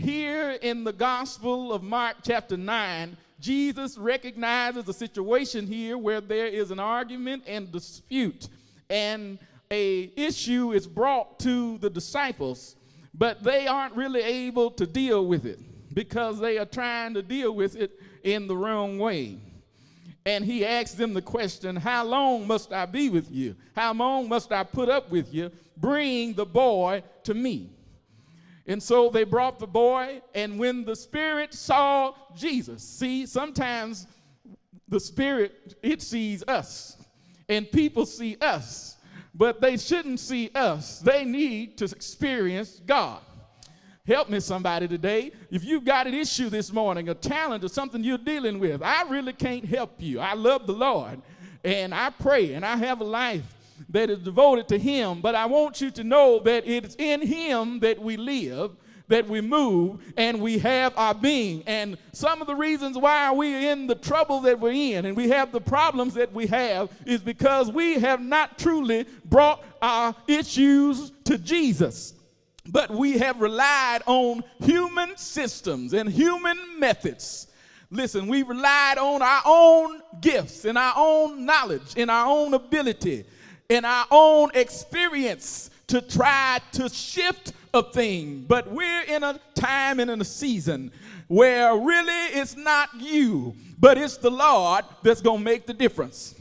here in the Gospel of Mark, chapter 9, Jesus recognizes a situation here where there is an argument and dispute, and a issue is brought to the disciples, but they aren't really able to deal with it because they are trying to deal with it in the wrong way. And he asks them the question, How long must I be with you? How long must I put up with you? Bring the boy to me. And so they brought the boy, and when the Spirit saw Jesus, see, sometimes the Spirit, it sees us, and people see us, but they shouldn't see us. They need to experience God. Help me, somebody, today. If you've got an issue this morning, a talent or something you're dealing with, I really can't help you. I love the Lord, and I pray, and I have a life that is devoted to Him. But I want you to know that it's in Him that we live, that we move, and we have our being. And some of the reasons why we're in the trouble that we're in and we have the problems that we have is because we have not truly brought our issues to Jesus. But we have relied on human systems and human methods. Listen, we relied on our own gifts and our own knowledge and our own ability in our own experience to try to shift a thing. But we're in a time and in a season where really it's not you, but it's the Lord that's going to make the difference.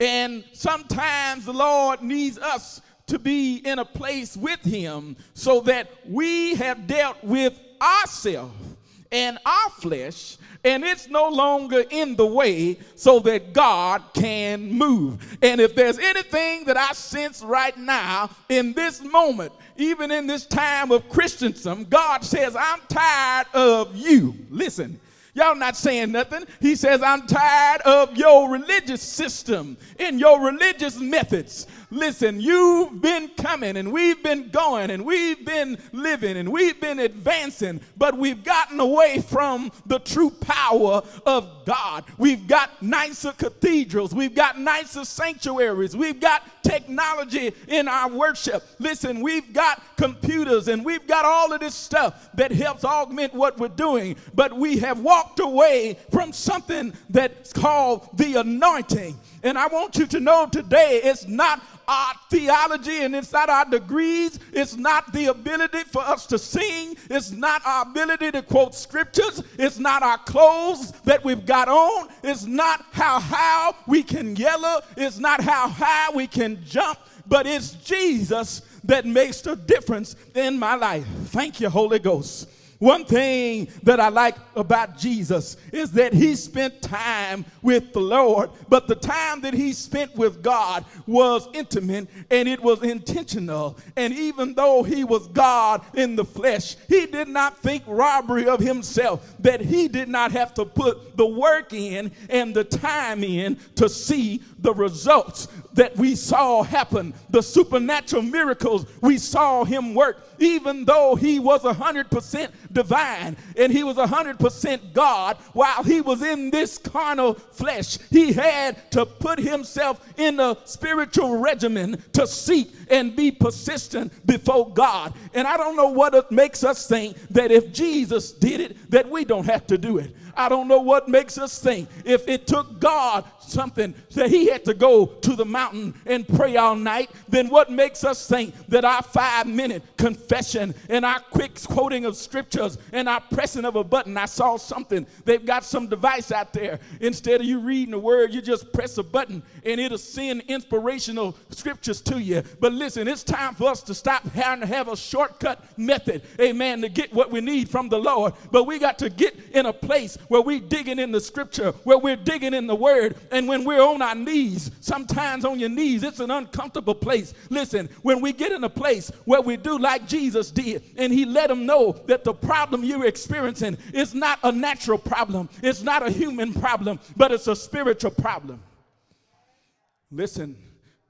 And sometimes the Lord needs us to be in a place with Him so that we have dealt with ourselves and our flesh and it's no longer in the way so that God can move. And if there's anything that I sense right now in this moment, even in this time of Christendom, God says, I'm tired of you. Listen. Y'all not saying nothing. He says, I'm tired of your religious system and your religious methods. Listen, you've been coming and we've been going and we've been living and we've been advancing, but we've gotten away from the true power of God. We've got nicer cathedrals, we've got nicer sanctuaries, we've got technology in our worship. Listen, we've got computers and we've got all of this stuff that helps augment what we're doing, but we have walked away from something that's called the anointing. And I want you to know today it's not our theology and it's not our degrees. It's not the ability for us to sing. It's not our ability to quote scriptures. It's not our clothes that we've got on. It's not how high we can yell. It's not how high we can jump. But it's Jesus that makes the difference in my life. Thank you, Holy Ghost. One thing that I like about Jesus is that he spent time with the Lord, but the time that he spent with God was intimate and it was intentional. And even though he was God in the flesh, he did not think robbery of himself, that he did not have to put the work in and the time in to see the results that we saw happen, the supernatural miracles we saw him work, even though he was 100% divine and he was 100% God while he was in this carnal flesh. He had to put himself in a spiritual regimen to seek and be persistent before God. And I don't know what it makes us think that if Jesus did it, that we don't have to do it. I don't know what makes us think if it took God something that he had to go to the mountain and pray all night, then what makes us think that our five minute confession and our quick quoting of scriptures and our pressing of a button? I saw something. They've got some device out there. Instead of you reading the word, you just press a button and it'll send inspirational scriptures to you. But listen, it's time for us to stop having to have a shortcut method, amen, to get what we need from the Lord. But we got to get in a place where we're digging in the scripture, where we're digging in the word, and when we're on our knees, sometimes on your knees, it's an uncomfortable place. Listen, when we get in a place where we do like Jesus did, and he let them know that the problem you're experiencing is not a natural problem, it's not a human problem, but it's a spiritual problem. Listen,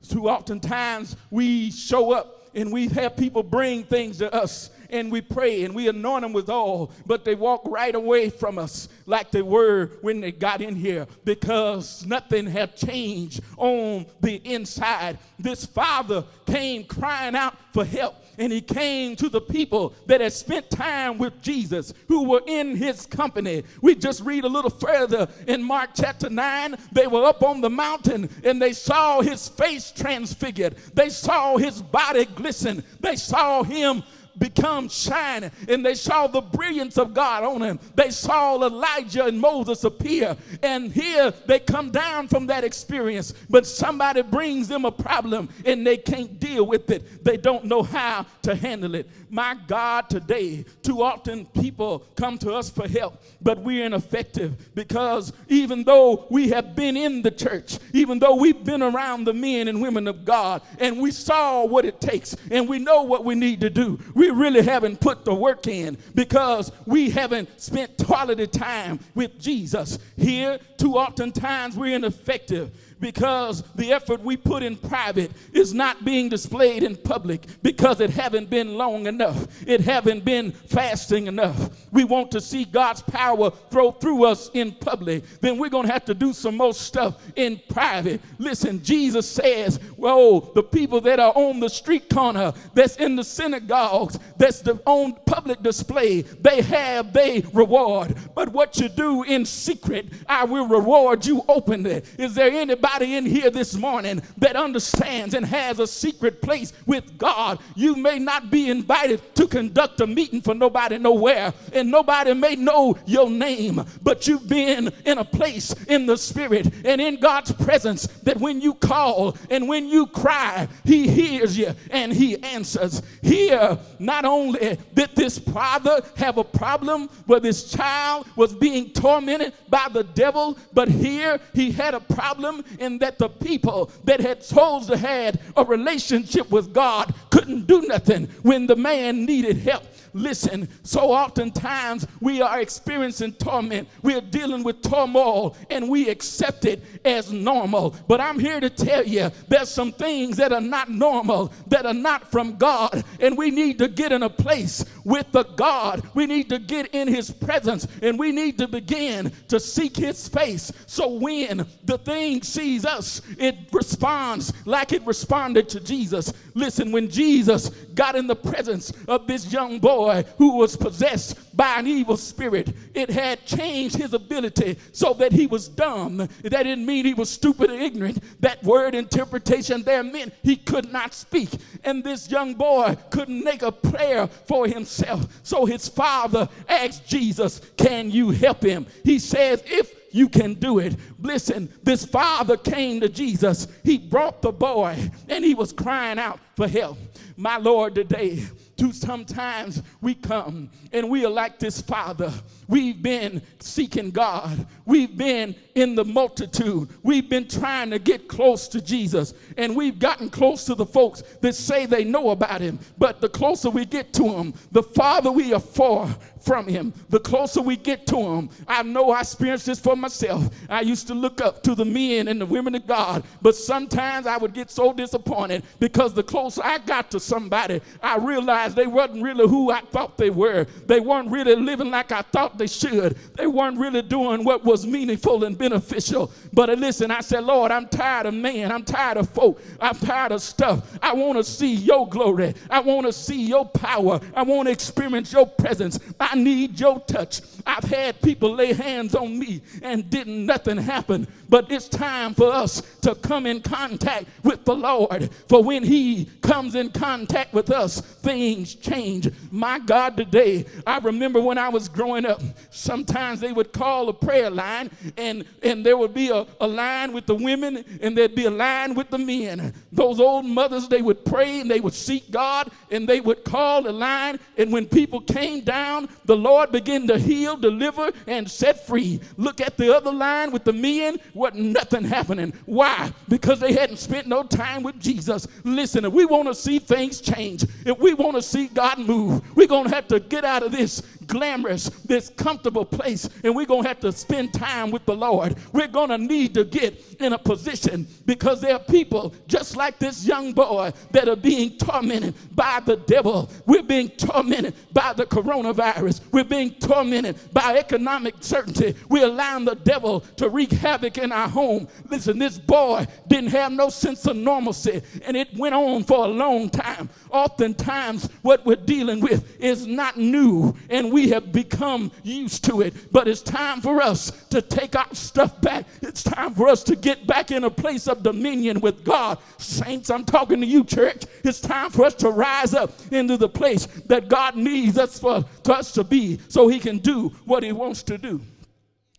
too often times we show up and we have people bring things to us and we pray and we anoint them with oil, but they walk right away from us like they were when they got in here because nothing had changed on the inside. This father came crying out for help and he came to the people that had spent time with Jesus, who were in his company. We just read a little further in Mark chapter 9. They were up on the mountain and they saw his face transfigured, they saw his body glisten, they saw him become shining and they saw the brilliance of God on him. They saw Elijah and Moses appear. And here they come down from that experience, but somebody brings them a problem and they can't deal with it. They don't know how to handle it. My God, today, too often people come to us for help, but we're ineffective because even though we have been in the church, even though we've been around the men and women of God, and we saw what it takes and we know what we need to do, we really haven't put the work in because we haven't spent quality time with Jesus. Here, too often times we're ineffective because the effort we put in private is not being displayed in public because it haven't been long enough. It haven't been fasting enough. We want to see God's power flow through us in public. Then we're going to have to do some more stuff in private. Listen, Jesus says, "Whoa, the people that are on the street corner, that's in the synagogues, that's the, on public display, they have they reward. But what you do in secret, I will reward you openly." Is there anybody in here this morning that understands and has a secret place with God, you may not be invited to conduct a meeting for nobody nowhere, and nobody may know your name, but you've been in a place in the spirit and in God's presence that when you call and when you cry, He hears you and He answers. Here, not only did this father have a problem where this child was being tormented by the devil, but here he had a problem in that the people that had supposed to had a relationship with God couldn't do nothing when the man needed help. Listen, so oftentimes we are experiencing torment. We are dealing with turmoil and we accept it as normal. But I'm here to tell you there's some things that are not normal, that are not from God. And we need to get in a place with the God. We need to get in his presence and we need to begin to seek his face. So when the thing sees us, it responds like it responded to Jesus. Listen, when Jesus got in the presence of this young boy who was possessed by an evil spirit, it had changed his ability so that he was dumb. That didn't mean he was stupid or ignorant. That word interpretation there meant he could not speak. And this young boy couldn't make a prayer for himself. So his father asked Jesus, Can you help him? He says, If you can do it. Listen, this father came to Jesus. He brought the boy and he was crying out for help. My Lord, today, sometimes we come and we are like this father. We've been seeking God. We've been in the multitude. We've been trying to get close to Jesus. And we've gotten close to the folks that say they know about him. But the closer we get to him, the farther we are far from him, the closer we get to him. I know I experienced this for myself. I used to look up to the men and the women of God, but sometimes I would get so disappointed because the closer I got to somebody, I realized they wasn't really who I thought they were. They weren't really living like I thought they should. They weren't really doing what was meaningful and beneficial. But listen, I said, Lord, I'm tired of man. I'm tired of folk. I'm tired of stuff. I want to see your glory. I want to see your power. I want to experience your presence. I need your touch. I've had people lay hands on me and didn't nothing happen. But it's time for us to come in contact with the Lord. For when He comes in contact with us, things change. My God, today, I remember when I was growing up, sometimes they would call a prayer line, and, and there would be a, a line with the women, and there'd be a line with the men. Those old mothers, they would pray and they would seek God, and they would call the line. And when people came down, the Lord began to heal, deliver, and set free. Look at the other line with the men wasn't nothing happening. Why? Because they hadn't spent no time with Jesus. Listen, if we want to see things change, if we want to see God move. We're going to have to get out of this glamorous, this comfortable place, and we're going to have to spend time with the Lord. We're going to need to get in a position because there are people just like this young boy that are being tormented by the devil. We're being tormented by the coronavirus. We're being tormented by economic certainty. We're allowing the devil to wreak havoc in our home. Listen, this boy didn't have no sense of normalcy, and it went on for a long time. Oftentimes, what we're dealing with is not new, and we have become used to it. But it's time for us to take our stuff back. It's time for us to get back in a place of dominion with God. Saints, I'm talking to you, church. It's time for us to rise up into the place that God needs us for, for us to be so he can do what he wants to do.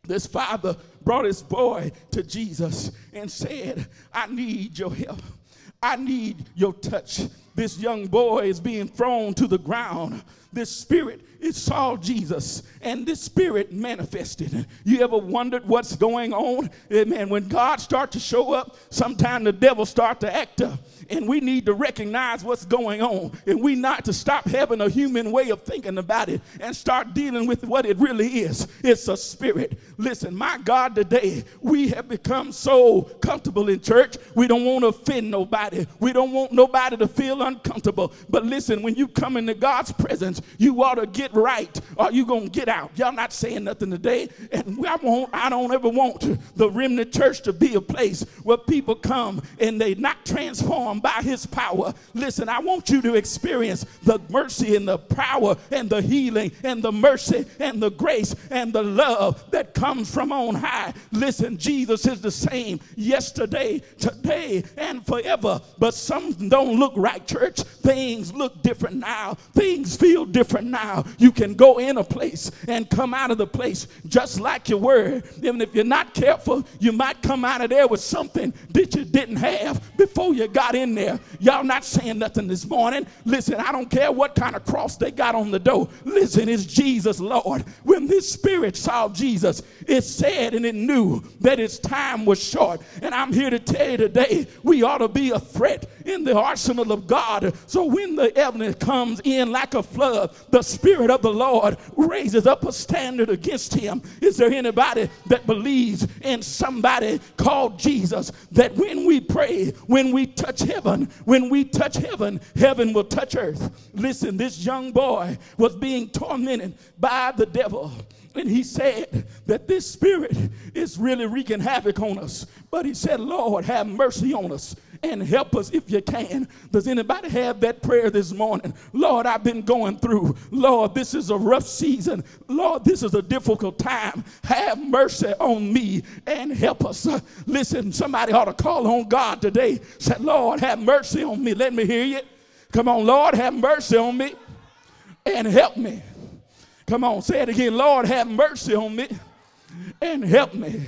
This father brought his boy to Jesus and said, I need your help. I need your touch. This young boy is being thrown to the ground. This spirit it saw Jesus and this spirit manifested. You ever wondered what's going on? Eh, Amen. When God starts to show up, sometimes the devil start to act up. And we need to recognize what's going on. And we not to stop having a human way of thinking about it and start dealing with what it really is. It's a spirit. Listen, my God, today we have become so comfortable in church. We don't want to offend nobody. We don't want nobody to feel uncomfortable. But listen, when you come into God's presence, you ought to get right or you going to get out. Y'all not saying nothing today. And I, won't, I don't ever want the remnant church to be a place where people come and they not transformed by his power. Listen, I want you to experience the mercy and the power and the healing and the mercy and the grace and the love that comes from on high. Listen, Jesus is the same yesterday, today, and forever. But some don't look right, church. Things look different now. Things feel different now. You can go in a place and come out of the place just like you were. Even if you're not careful, you might come out of there with something that you didn't have before you got in there. Y'all not saying nothing this morning. Listen, I don't care what kind of cross they got on the door. Listen, it's Jesus, Lord. When this spirit saw Jesus, it said and it knew that its time was short. And I'm here to tell you today, we ought to be a threat in the arsenal of God. So when the evidence comes in like a flood, the spirit of the Lord raises up a standard against him. Is there anybody that believes in somebody called Jesus that when we pray, when we touch heaven, when we touch heaven, heaven will touch earth? Listen, this young boy was being tormented by the devil. And he said that this spirit is really wreaking havoc on us. But he said, Lord, have mercy on us and help us if you can. Does anybody have that prayer this morning? Lord, I've been going through. Lord, this is a rough season. Lord, this is a difficult time. Have mercy on me and help us. Listen, somebody ought to call on God today. Say, Lord, have mercy on me. Let me hear you. Come on, Lord, have mercy on me and help me. Come on, say it again. Lord, have mercy on me and help me.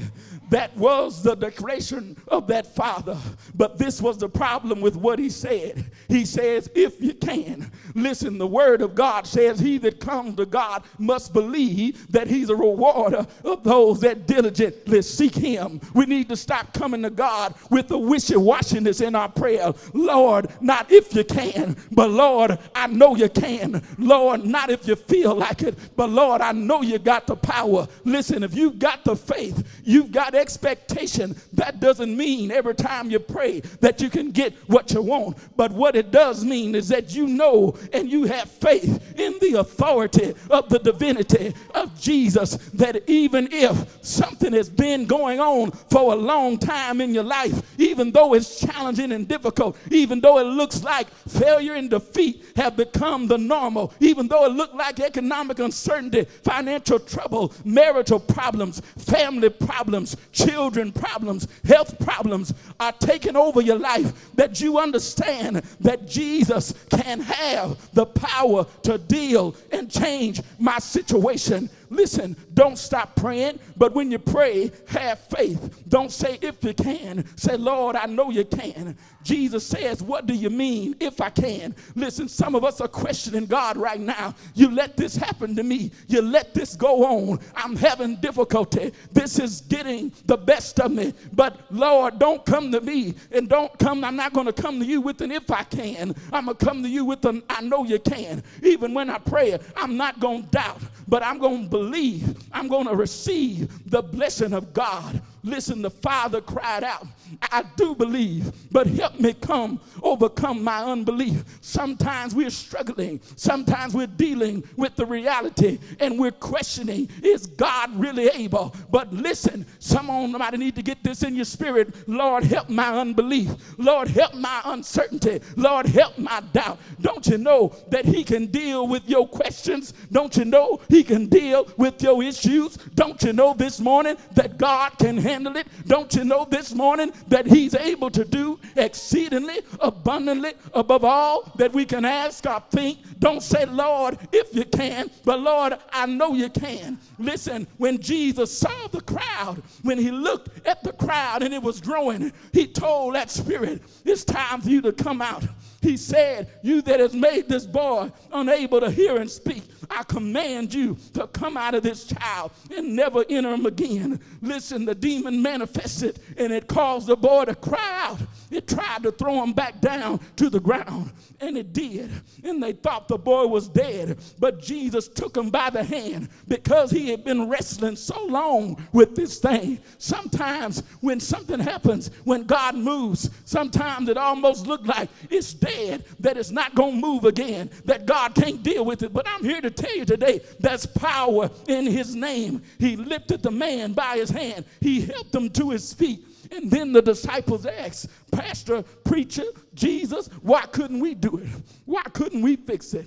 That was the declaration of that father. But this was the problem with what he said. He says, if you can. Listen, the word of God says, He that comes to God must believe that He's a rewarder of those that diligently seek Him. We need to stop coming to God with the wishy washiness in our prayer. Lord, not if you can, but Lord, I know you can. Lord, not if you feel like it, but Lord, I know you got the power. Listen, if you've got the faith, you've got expectation. That doesn't mean every time you pray that you can get what you want. But what it does mean is that you know and you have faith in the authority of the divinity of Jesus, that even if something has been going on for a long time in your life, even though it's challenging and difficult, even though it looks like failure and defeat have become the normal, even though it looked like economic uncertainty, financial trouble, marital problems, family problems, children problems, health problems are taking over your life, that you understand that Jesus can have the power to deal and change my situation. Listen, don't stop praying, but when you pray, have faith. Don't say if you can. Say, Lord, I know you can. Jesus says, What do you mean if I can? Listen, some of us are questioning God right now. You let this happen to me. You let this go on. I'm having difficulty. This is getting the best of me. But Lord, don't come to me and don't come. I'm not going to come to you with an if I can. I'm going to come to you with an I know you can. Even when I pray, I'm not going to doubt, but I'm going to believe. I'm going to receive the blessing of God. Listen, the father cried out, I do believe, but help me come overcome my unbelief. Sometimes we're struggling, sometimes we're dealing with the reality and we're questioning, is God really able? But listen, Someone, somebody need to get this in your spirit. Lord, help my unbelief. Lord, help my uncertainty. Lord, help my doubt. Don't you know that He can deal with your questions? Don't you know He can deal with your issues? Don't you know this morning that God can handle handle it. Don't you know this morning that He's able to do exceedingly abundantly above all that we can ask or think? Don't say, Lord, if you can, but Lord, I know you can. Listen, when Jesus saw the crowd, when he looked at the crowd and it was growing, he told that spirit, It's time for you to come out. He said, You that has made this boy unable to hear and speak, I command you to come out of this child and never enter him again. Listen, the demon manifested and it caused the boy to cry out. It tried to throw him back down to the ground, and it did. And they thought the boy was dead, but Jesus took him by the hand because he had been wrestling so long with this thing. Sometimes when something happens, when God moves, sometimes it almost looks like it's dead, that it's not going to move again, that God can't deal with it. But I'm here to tell you today that's power in his name. He lifted the man by his hand, he helped him to his feet. And then the disciples asked, Pastor, preacher, Jesus, why couldn't we do it? Why couldn't we fix it?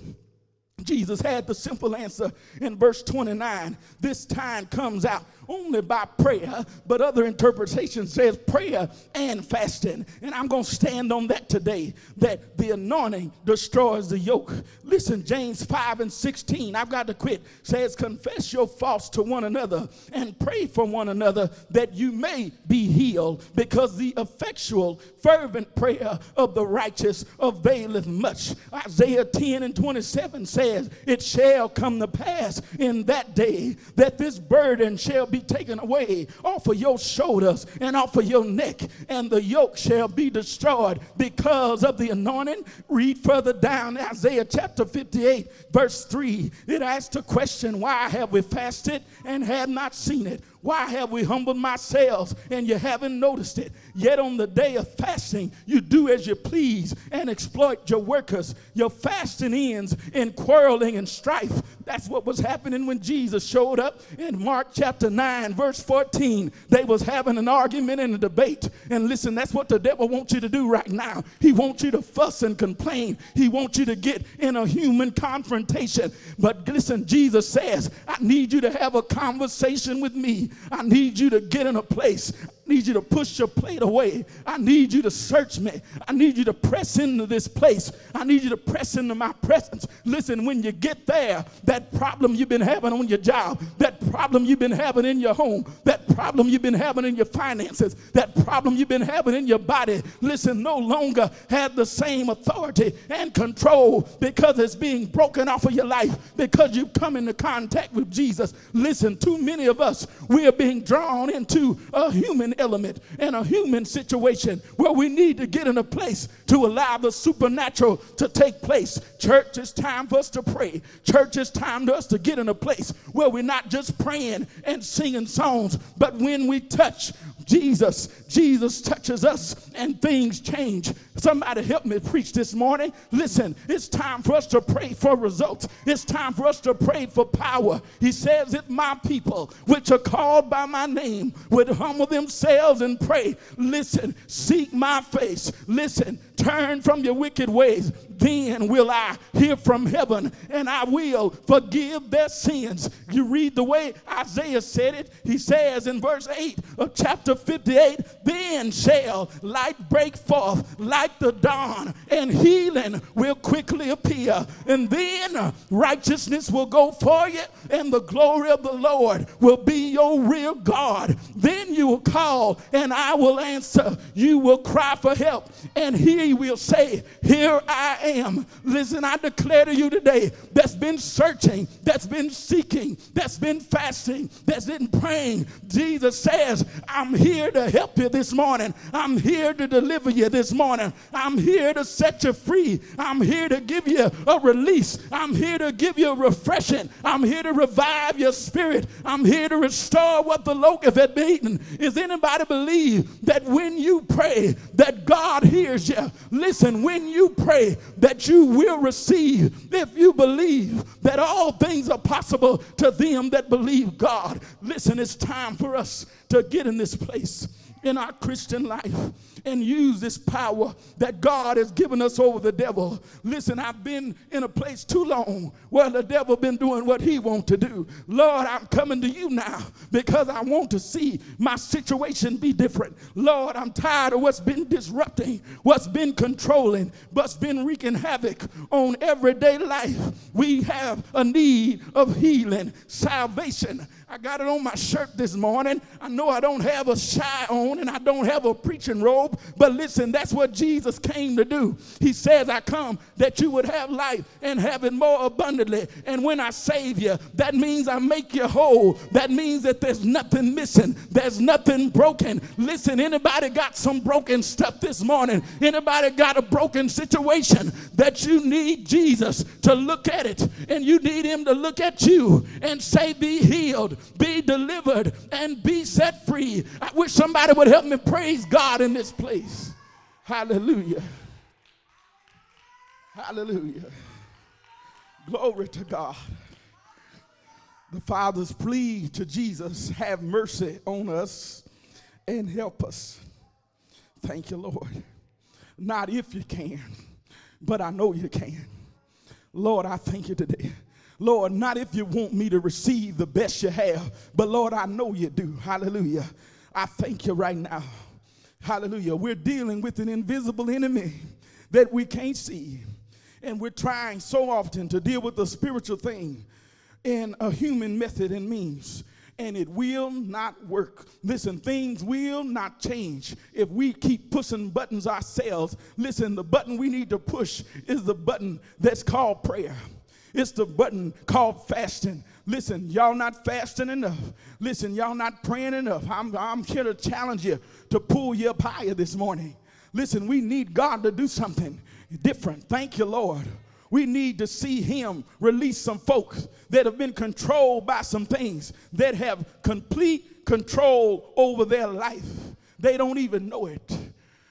Jesus had the simple answer in verse 29. This time comes out only by prayer, but other interpretation says prayer and fasting. And I'm going to stand on that today that the anointing destroys the yoke. Listen, James 5 and 16, I've got to quit, says, Confess your faults to one another and pray for one another that you may be healed, because the effectual, fervent prayer of the righteous availeth much. Isaiah 10 and 27 says, It shall come to pass in that day that this burden shall be taken away off of your shoulders and off of your neck, and the yoke shall be destroyed because of the anointing. Read further down Isaiah chapter 58, verse 3. It asks the question, Why have we fasted and have not seen it? Why have we humbled ourselves and you haven't noticed it? Yet on the day of fasting, you do as you please and exploit your workers. Your fasting ends in quarreling and strife. That's what was happening when Jesus showed up in Mark chapter 9, verse 14. They was having an argument and a debate. And listen, that's what the devil wants you to do right now. He wants you to fuss and complain. He wants you to get in a human confrontation. But listen, Jesus says, I need you to have a conversation with me. I need you to get in a place need you to push your plate away. I need you to search me. I need you to press into this place. I need you to press into my presence. Listen, when you get there, that problem you've been having on your job, that problem you've been having in your home, that problem you've been having in your finances, that problem you've been having in your body, listen, no longer have the same authority and control because it's being broken off of your life because you've come into contact with Jesus. Listen, too many of us, we are being drawn into a human element in a human situation where we need to get in a place to allow the supernatural to take place. Church, it's time for us to pray. Church, it's time for us to get in a place where we're not just praying and singing songs, but when we touch Jesus, Jesus touches us and things change. Somebody help me preach this morning. Listen, it's time for us to pray for results. It's time for us to pray for power. He says, If my people, which are called by my name, would humble themselves and pray, listen, seek my face, listen, turn from your wicked ways, then will I hear from heaven and I will forgive their sins. You read the way Isaiah said it. He says in verse 8 of chapter 58 Then shall light break forth like the dawn, and healing will quickly appear. And then righteousness will go for you, and the glory of the Lord will be your real God. Then you will call, and I will answer. You will cry for help, and he will say, Here I am. Listen, I declare to you today that's been searching, that's been seeking, that's been fasting, that's been praying. Jesus says, I'm here to help you this morning. I'm here to deliver you this morning. I'm here to set you free. I'm here to give you a release. I'm here to give you a refreshing. I'm here to revive your spirit. I'm here to restore what the locust had eaten. Is anybody believe that when you pray that God hears you? Listen, when you pray that you will receive, if you believe that all things are possible to them that believe God. Listen, it's time for us to get in this place in our Christian life and use this power that God has given us over the devil. Listen, I've been in a place too long where the devil been doing what he want to do. Lord, I'm coming to you now because I want to see my situation be different. Lord, I'm tired of what's been disrupting, what's been controlling, what's been wreaking havoc on everyday life. We have a need of healing, salvation. I got it on my shirt this morning. I know I don't have a shy on and I don't have a preaching robe but listen, that's what Jesus came to do. He says, I come that you would have life and have it more abundantly. And when I save you, that means I make you whole. That means that there's nothing missing, there's nothing broken. Listen, anybody got some broken stuff this morning? Anybody got a broken situation that you need Jesus to look at it and you need him to look at you and say, Be healed, be delivered, and be set free? I wish somebody would help me praise God in this place. Hallelujah. Hallelujah. Glory to God. The Father's plea to Jesus have mercy on us and help us. Thank you, Lord. Not if you can, but I know you can. Lord, I thank you today. Lord, not if you want me to receive the best you have, but Lord, I know you do. Hallelujah. I thank you right now. Hallelujah. We're dealing with an invisible enemy that we can't see. And we're trying so often to deal with the spiritual thing in a human method and means. And it will not work. Listen, things will not change if we keep pushing buttons ourselves. Listen, the button we need to push is the button that's called prayer. It's the button called fasting. Listen, y'all not fasting enough. Listen, y'all not praying enough. I'm, I'm here to challenge you to pull you up higher this morning. Listen, we need God to do something different. Thank you, Lord. We need to see Him release some folks that have been controlled by some things that have complete control over their life. They don't even know it.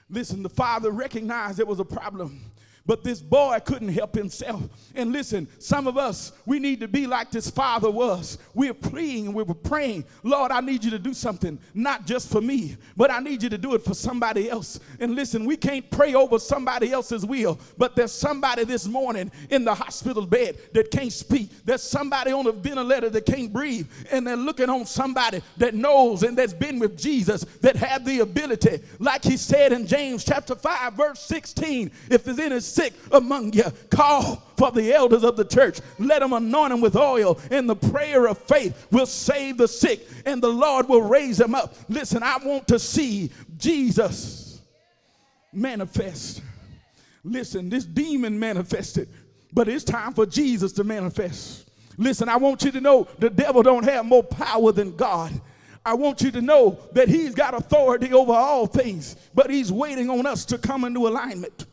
Listen, the father recognized there was a problem but this boy couldn't help himself. And listen, some of us, we need to be like this father was. We're pleading and we were praying, Lord, I need you to do something, not just for me, but I need you to do it for somebody else. And listen, we can't pray over somebody else's will, but there's somebody this morning in the hospital bed that can't speak. There's somebody on a ventilator that can't breathe. And they're looking on somebody that knows and that's been with Jesus that have the ability, like he said in James chapter 5, verse 16, if there's any sick among you, call for the elders of the church. Let them anoint them with oil, and the prayer of faith will save the sick, and the Lord will raise them up. Listen, I want to see Jesus manifest. Listen, this demon manifested, but it's time for Jesus to manifest. Listen, I want you to know the devil don't have more power than God. I want you to know that he's got authority over all things, but he's waiting on us to come into alignment.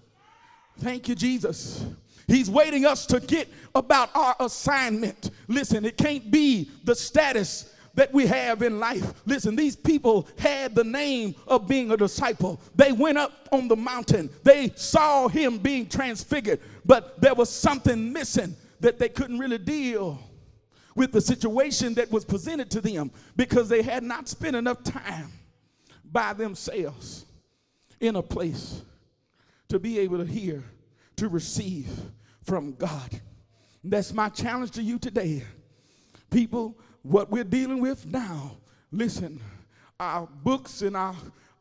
Thank you, Jesus. He's waiting us to get about our assignment. Listen, it can't be the status that we have in life. Listen, these people had the name of being a disciple. They went up on the mountain, they saw him being transfigured, but there was something missing that they couldn't really deal with the situation that was presented to them because they had not spent enough time by themselves in a place to be able to hear, to receive from God. That's my challenge to you today. People, what we're dealing with now, listen, our books and our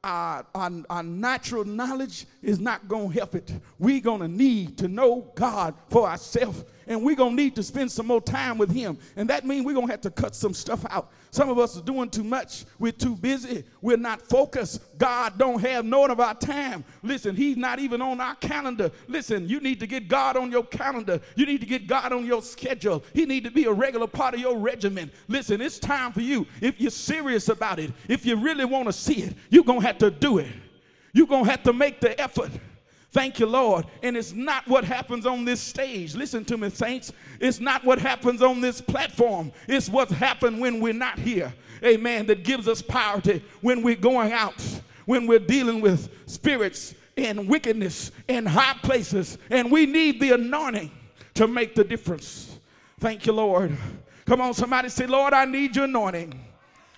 our, our, our natural knowledge is not going to help it. We're going to need to know God for ourselves and we're going to need to spend some more time with him. And that means we're going to have to cut some stuff out. Some of us are doing too much. We're too busy. We're not focused. God don't have none of our time. Listen, he's not even on our calendar. Listen, you need to get God on your calendar. You need to get God on your schedule. He need to be a regular part of your regimen. Listen, it's time for you. If you're serious about it, if you really want to see it, you're going to have to do it. You're going to have to make the effort. Thank you, Lord. And it's not what happens on this stage. Listen to me, saints. It's not what happens on this platform. It's what's happened when we're not here. Amen. That gives us power to when we're going out, when we're dealing with spirits and wickedness in high places. And we need the anointing to make the difference. Thank you, Lord. Come on, somebody say, Lord, I need your anointing.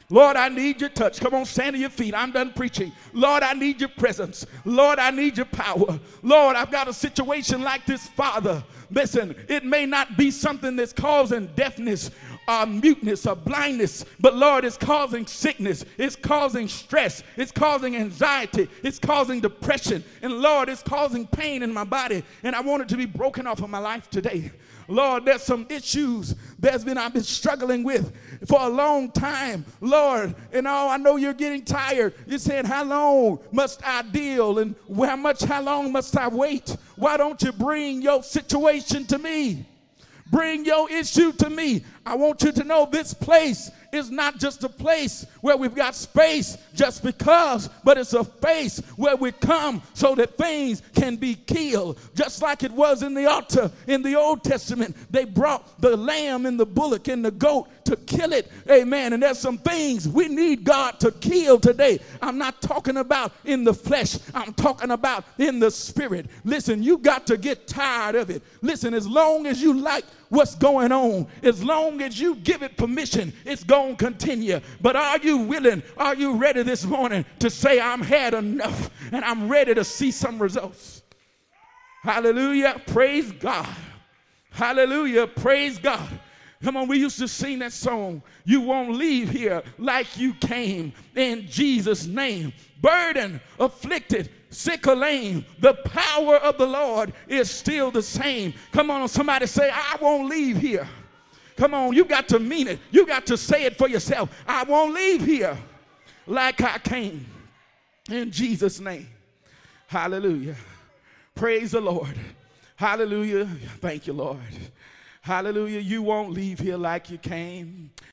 Lord, I need your touch. Come on, stand to your feet. I'm done preaching. Lord, I need your presence. Lord, I need your power. Lord, I've got a situation like this, Father. Listen, it may not be something that's causing deafness or muteness or blindness, but Lord, it's causing sickness, it's causing stress, it's causing anxiety, it's causing depression, and Lord, it's causing pain in my body, and I want it to be broken off of my life today. Lord, there's some issues that's been I've been struggling with for a long time. Lord, and oh, I know you're getting tired. You're saying, How long must I deal? And how much, how long must I wait? Why don't you bring your situation to me? Bring your issue to me. I want you to know this place is not just a place where we've got space just because, but it's a place where we come so that things can be killed. Just like it was in the altar in the Old Testament. They brought the lamb and the bullock and the goat to kill it. Amen. And there's some things we need God to kill today. I'm not talking about in the flesh, I'm talking about in the spirit. Listen, you got to get tired of it. Listen, as long as you like what's going on, as long as you give it permission, it's going to continue. But are willing? Are you ready this morning to say, I'm had enough and I'm ready to see some results? Hallelujah. Praise God. Hallelujah. Praise God. Come on, we used to sing that song. You won't leave here like you came in Jesus' name. Burden, afflicted, sick or lame, the power of the Lord is still the same. Come on, somebody say, I won't leave here. Come on, you got to mean it. You got to say it for yourself. I won't leave here like I came. In Jesus' name. Hallelujah. Praise the Lord. Hallelujah. Thank you, Lord. Hallelujah. You won't leave here like you came.